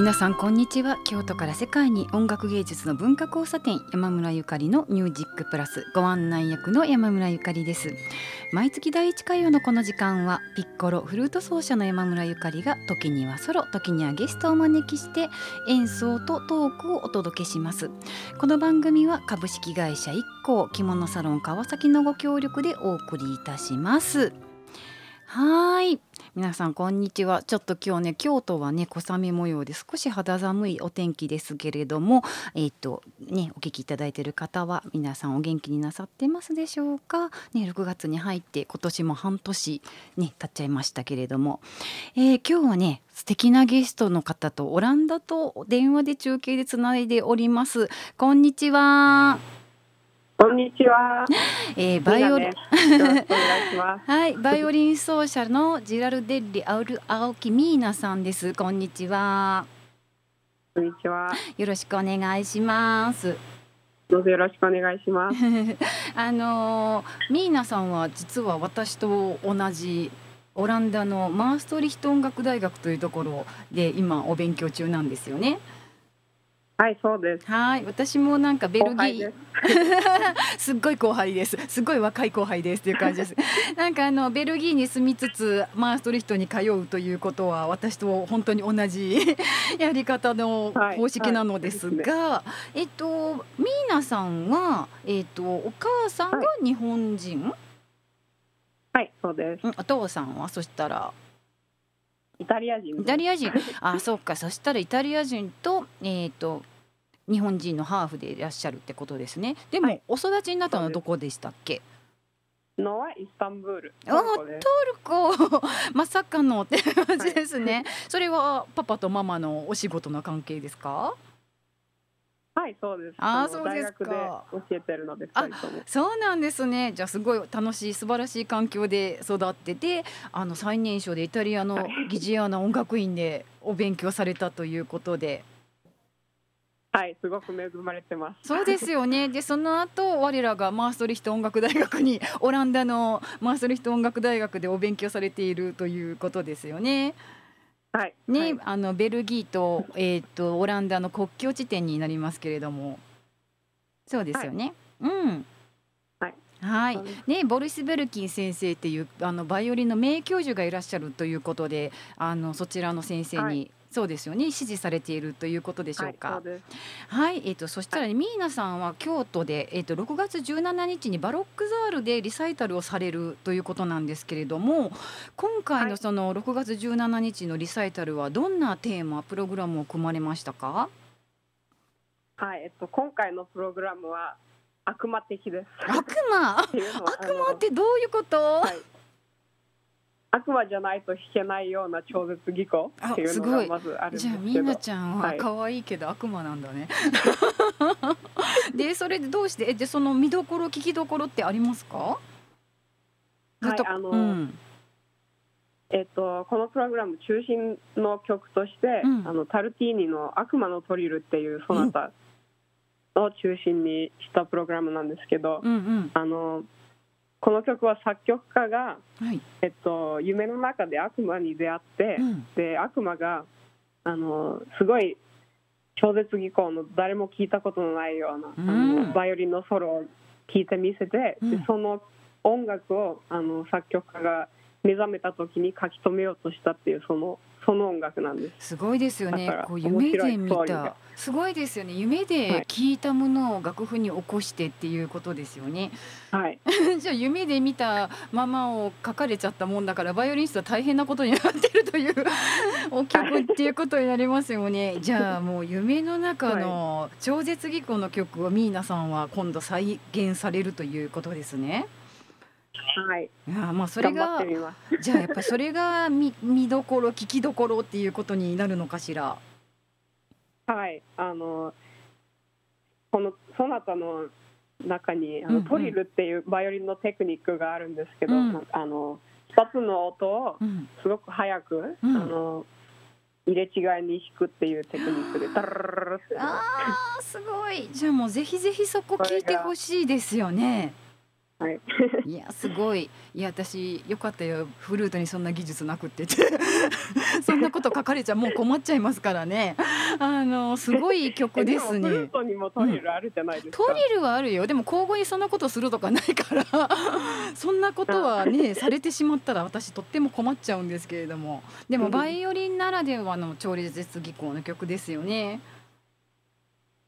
皆さんこんにちは。京都から世界に音楽芸術の文化交差点山村ゆかりのミュージックプラスご案内役の山村ゆかりです。毎月第一火曜のこの時間はピッコロフルート奏者の山村ゆかりが時にはソロ時にはゲストをお招きして演奏とトークをお届けします。この番組は株式会社一行着物サロン川崎のご協力でお送りいたします。はい。皆さんこんにちは。ちょっと今日ね京都はね小雨模様で少し肌寒いお天気ですけれどもえっ、とねお聞きいただいている方は皆さんお元気になさってますでしょうか？ね6月に入って今年も半年ね経っちゃいましたけれども、えー、今日はね素敵なゲストの方とオランダと電話で中継でつないでおります。こんにちは。こんにちは。えー、バイオリン。はい、バイオリン奏者のジラルデッリアウル青木ミーナさんです。こんにちは。こんにちは。よろしくお願いします。どうぞよろしくお願いします。あのミーナさんは実は私と同じオランダのマーストリヒト音楽大学というところで今お勉強中なんですよね。はいそうです。はい私もなんかベルギー。す。っごい後輩です。すごい若い後輩ですっていう感じです。なんかあのベルギーに住みつつマーストリヒトに通うということは私と本当に同じ やり方の方式なのですが、はいはい、えっとミーナさんはえっとお母さんが日本人、はい、はい、そうです。お父さんは？そしたら。イタリア人イタリア人。あそうか。そしたらイタリア人とえっ、ー、と日本人のハーフでいらっしゃるってことですね。でも、はい、お育ちになったのはどこでしたっけ？のはイスタンブール。トルコ。まさかのって感じですね、はい、それはパパとママのお仕事の関係ですか？はいそうです。あそうですか。教えてるのであそうなんですね。じゃあすごい楽しい素晴らしい環境で育っててあの最年少でイタリアのギジアナ音楽院でお勉強されたということで。はい、すごく恵まれてます。そうですよね。で、その後、我らがマーストリヒト音楽大学に、オランダのマーストリヒト音楽大学でお勉強されているということですよね。はい、ね、はい、あのベルギーとえっ、ー、とオランダの国境地点になりますけれども、そうですよね。はい、うん。はい。はい、ね、ボルスベルキン先生っていうあのバイオリンの名教授がいらっしゃるということで、あのそちらの先生にそうですよね支持されているということでしょうか。はい、えっ、ー、とそしたら、ね、ミーナさんは京都でえっ、ー、と6月17日にバロックザールでリサイタルをされるということなんですけれども、今回のその6月17日のリサイタルはどんなテーマプログラムを組まれましたか？はい、えっと今回のプログラムは悪魔的です。悪魔？悪魔ってどういうこと？はい悪魔じゃないと弾けないような超絶技巧っていうのがまずあるんですけど。じゃあみなちゃんは可愛いけど悪魔なんだね、はい、でそれでどうして？でその見どころ聞きどころってありますか？はいあの、うん、えっと、このプログラム中心の曲として、うん、あのタルティーニの「悪魔のトリル」っていうソナタを中心にしたプログラムなんですけど、うんうん、あのこの曲は作曲家が、はい、えっと、夢の中で悪魔に出会って、うん、で悪魔があのすごい超絶技巧の誰も聞いたことのないような、うん、あのバイオリンのソロを聴いてみせて、うん、でその音楽をあの作曲家が目覚めた時に書き留めようとしたっていうそのその音楽なんです。すごいですよね。こう夢で見た。すごいですよね。夢で聞いたものを楽譜に起こしてっていうことですよね。はい。じゃあ夢で見たままを書かれちゃったもんだからバイオリンストは大変なことになってるという お曲っていうことになりますよね。じゃあもう夢の中の 超絶技巧の曲をミーナさんは今度再現されるということですね。はい。いやまあそれがじゃあやっぱそれが見見どころ聞きどころっていうことになるのかしら？はいあのこのソナタの中にあの、トリルっていうバイオリンのテクニックがあるんですけど、うん、あの2つの音をすごく早く、うん、あの入れ違いに弾くっていうテクニックでダラララってあーすごいじゃあもうぜひぜひそこ聞いてほしいですよね。はい、いやすごい。いや私よかったよ。フルートにそんな技術なくって。そんなこと書かれちゃもう困っちゃいますからね。あのすごい曲ですね。フルートにもトリルあるじゃないですか、うん、トリルはあるよ。でも交互にそんなことするとかないから。そんなことはねされてしまったら私とっても困っちゃうんですけれども。でもバイオリンならではの超絶技巧の曲ですよね。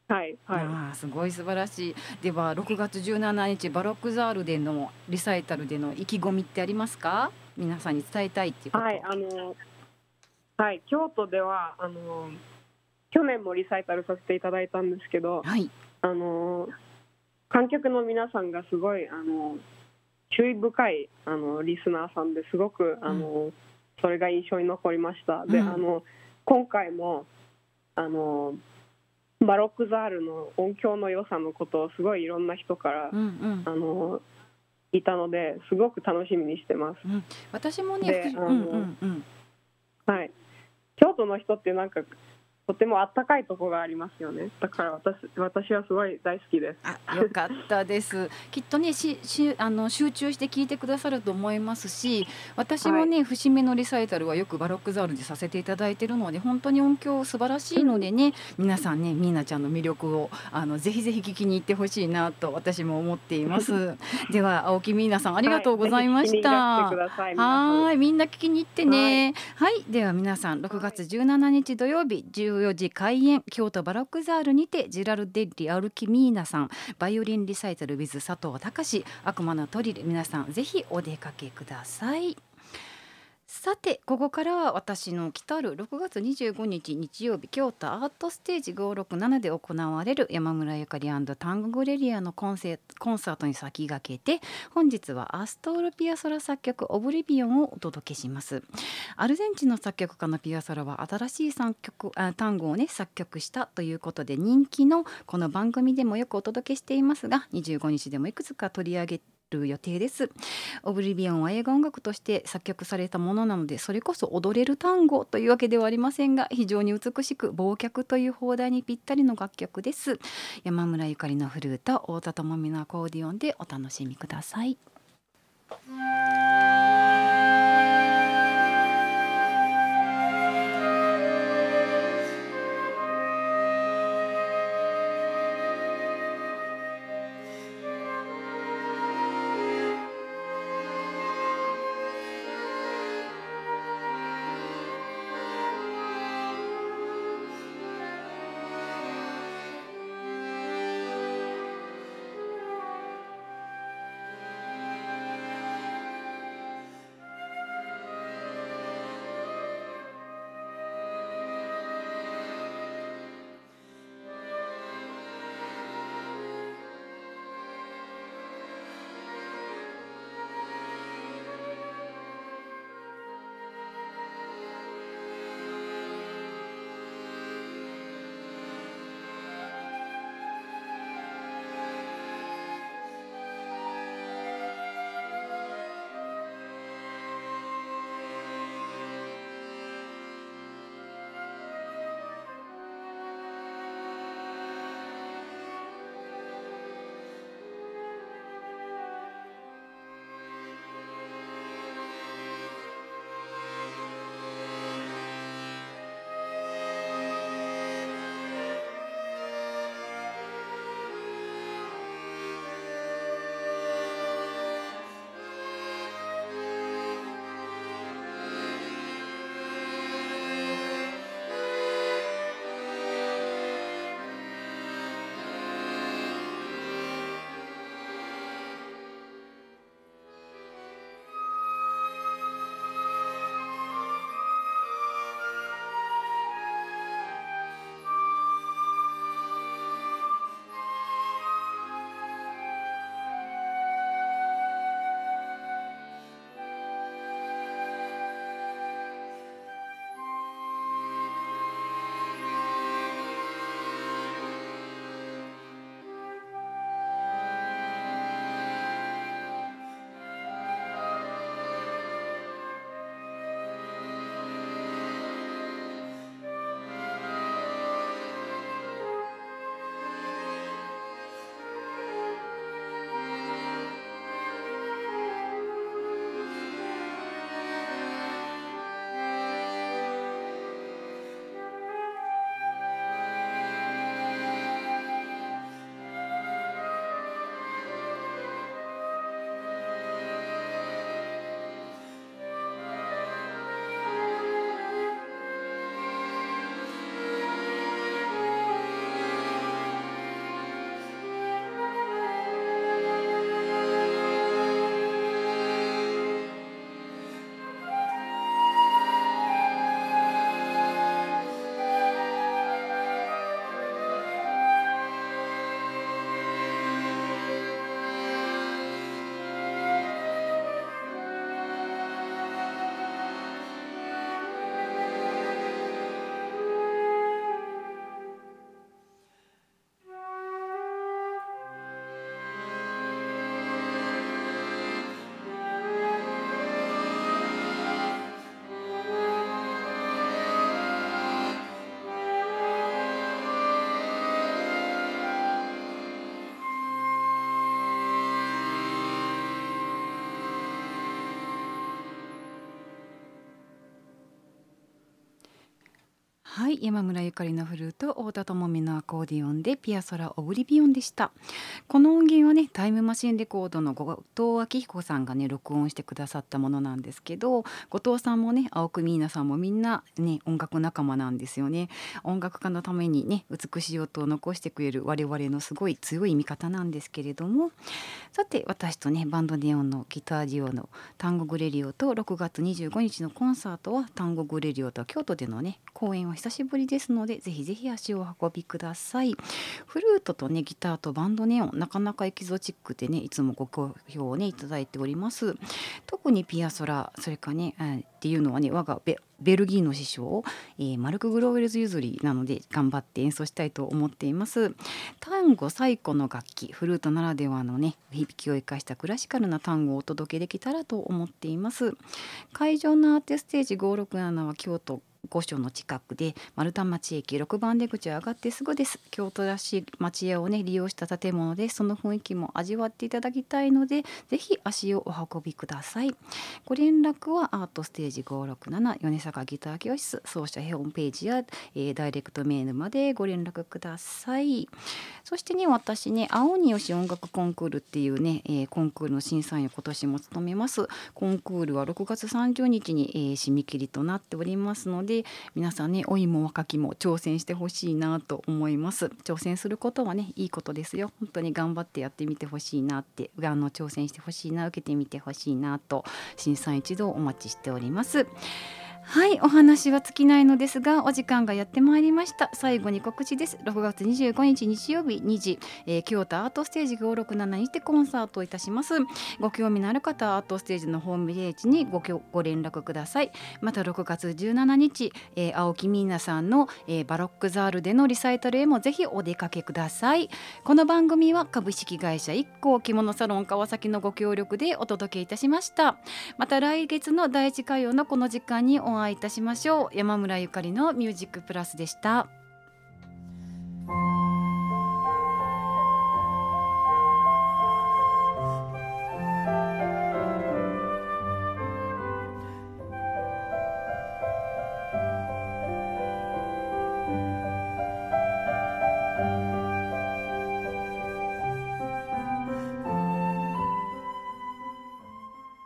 はいはい、あすごい素晴らしい。では6月17日バロックザールでのリサイタルでの意気込みってありますか？皆さんに伝えたいっていうこと。はいあのはい京都ではあの去年もリサイタルさせていただいたんですけど、はい、あの観客の皆さんがすごいあの注意深いあのリスナーさんですごくあの、うん、それが印象に残りました。で、うん、あの今回もあのバロックザールの音響の良さのことをすごいいろんな人から、うんうん、あのいたのですごく楽しみにしてます。うん、私もね、うんうんうん、はい、京都の人ってなんかとてもあったかいところがありますよね。だから私私はすごい大好きです。あよかったです。きっとねししあの集中して聞いてくださると思いますし私もね、はい、節目のリサイタルはよくバロックザールでさせていただいているので本当に音響素晴らしいのでね、うん、皆さんねミーナちゃんの魅力をあのぜひぜひ聞きに行ってほしいなと私も思っています。では青木ミーナさんありがとうございました、はい、はいみんな聞きに行ってね、はい、はい、では皆さん6月17日土曜日10 14時開演京都バロックザールにてジラルデッリアルキミーナさんバイオリンリサイタル with 佐藤隆悪魔のトリル皆さんぜひお出かけください。さてここからは私の来たる6月25日日曜日京都アートステージ567で行われる山村ゆかりタングレリアのコンセコンサートに先駆けて本日はアストール・ピアソラ作曲「オブリビオン」をお届けします。アルゼンチンの作曲家のピアソラは新しい作曲あ単語をね作曲したということで人気のこの番組でもよくお届けしていますが25日でもいくつか取り上げてる予定です。オブリビオンは映画音楽として作曲されたものなのでそれこそ踊れる単語というわけではありませんが非常に美しく忘却という放題にぴったりの楽曲です。山村ゆかりのフルート太田智美のアコーディオンでお楽しみください。はい山村ゆかりのフルート太田智美のアコーディオンでピアソラオブリビオンでした。この音源はねタイムマシンレコードの後藤明彦さんがね録音してくださったものなんですけど後藤さんもね青久美奈さんもみんなね音楽仲間なんですよね。音楽家のためにね美しい音を残してくれる我々のすごい強い味方なんですけれども。さて私とねバンドネオンのギターデュオの単語グレリオと6月25日のコンサートは単語グレリオと京都でのね公演は久ししぶりですのでぜひぜひ足を運びください。フルートとねギターとバンドネオンなかなかエキゾチックでねいつもご好評をねいただいております。特にピアソラそれかね、えー、っていうのはね我がベベルギーの師匠、えー、マルク・グローウェルズ譲りなので頑張って演奏したいと思っています。単語最古の楽器フルートならではのね響きを生かしたクラシカルな単語をお届けできたらと思っています。会場のアーティステージ567は京都御所の近くで丸太町駅6番出口を上がってすぐです。京都らしい町屋をね利用した建物でその雰囲気も味わっていただきたいのでぜひ足をお運びください。ご連絡はアートステージ567米坂ギター教室奏者ホームページや、えー、ダイレクトメールまでご連絡ください。そしてね私ね青によし音楽コンクールっていうね、えー、コンクールの審査員を今年も務めます。コンクールは6月30日に、えー、締め切りとなっておりますのでで皆さんね老いも若きも挑戦してほしいなと思います。挑戦することはねいいことですよ。本当に頑張ってやってみてほしいなってあの挑戦してほしいな受けてみてほしいなと審査一同お待ちしております。はいお話は尽きないのですがお時間がやってまいりました。最後に告知です。6月25日日曜日2時、えー、京都アートステージ567にてコンサートをいたします。ご興味のある方アートステージのホームページにごご連絡ください。また6月17日、えー、青木みーなさんの、えー、バロックザールでのリサイタルへもぜひお出かけください。この番組は株式会社一行着物サロン川崎のご協力でお届けいたしました。また来月の第一火曜のこの時間にお会いいたしましょう山村ゆかりのミュージックプラスでした。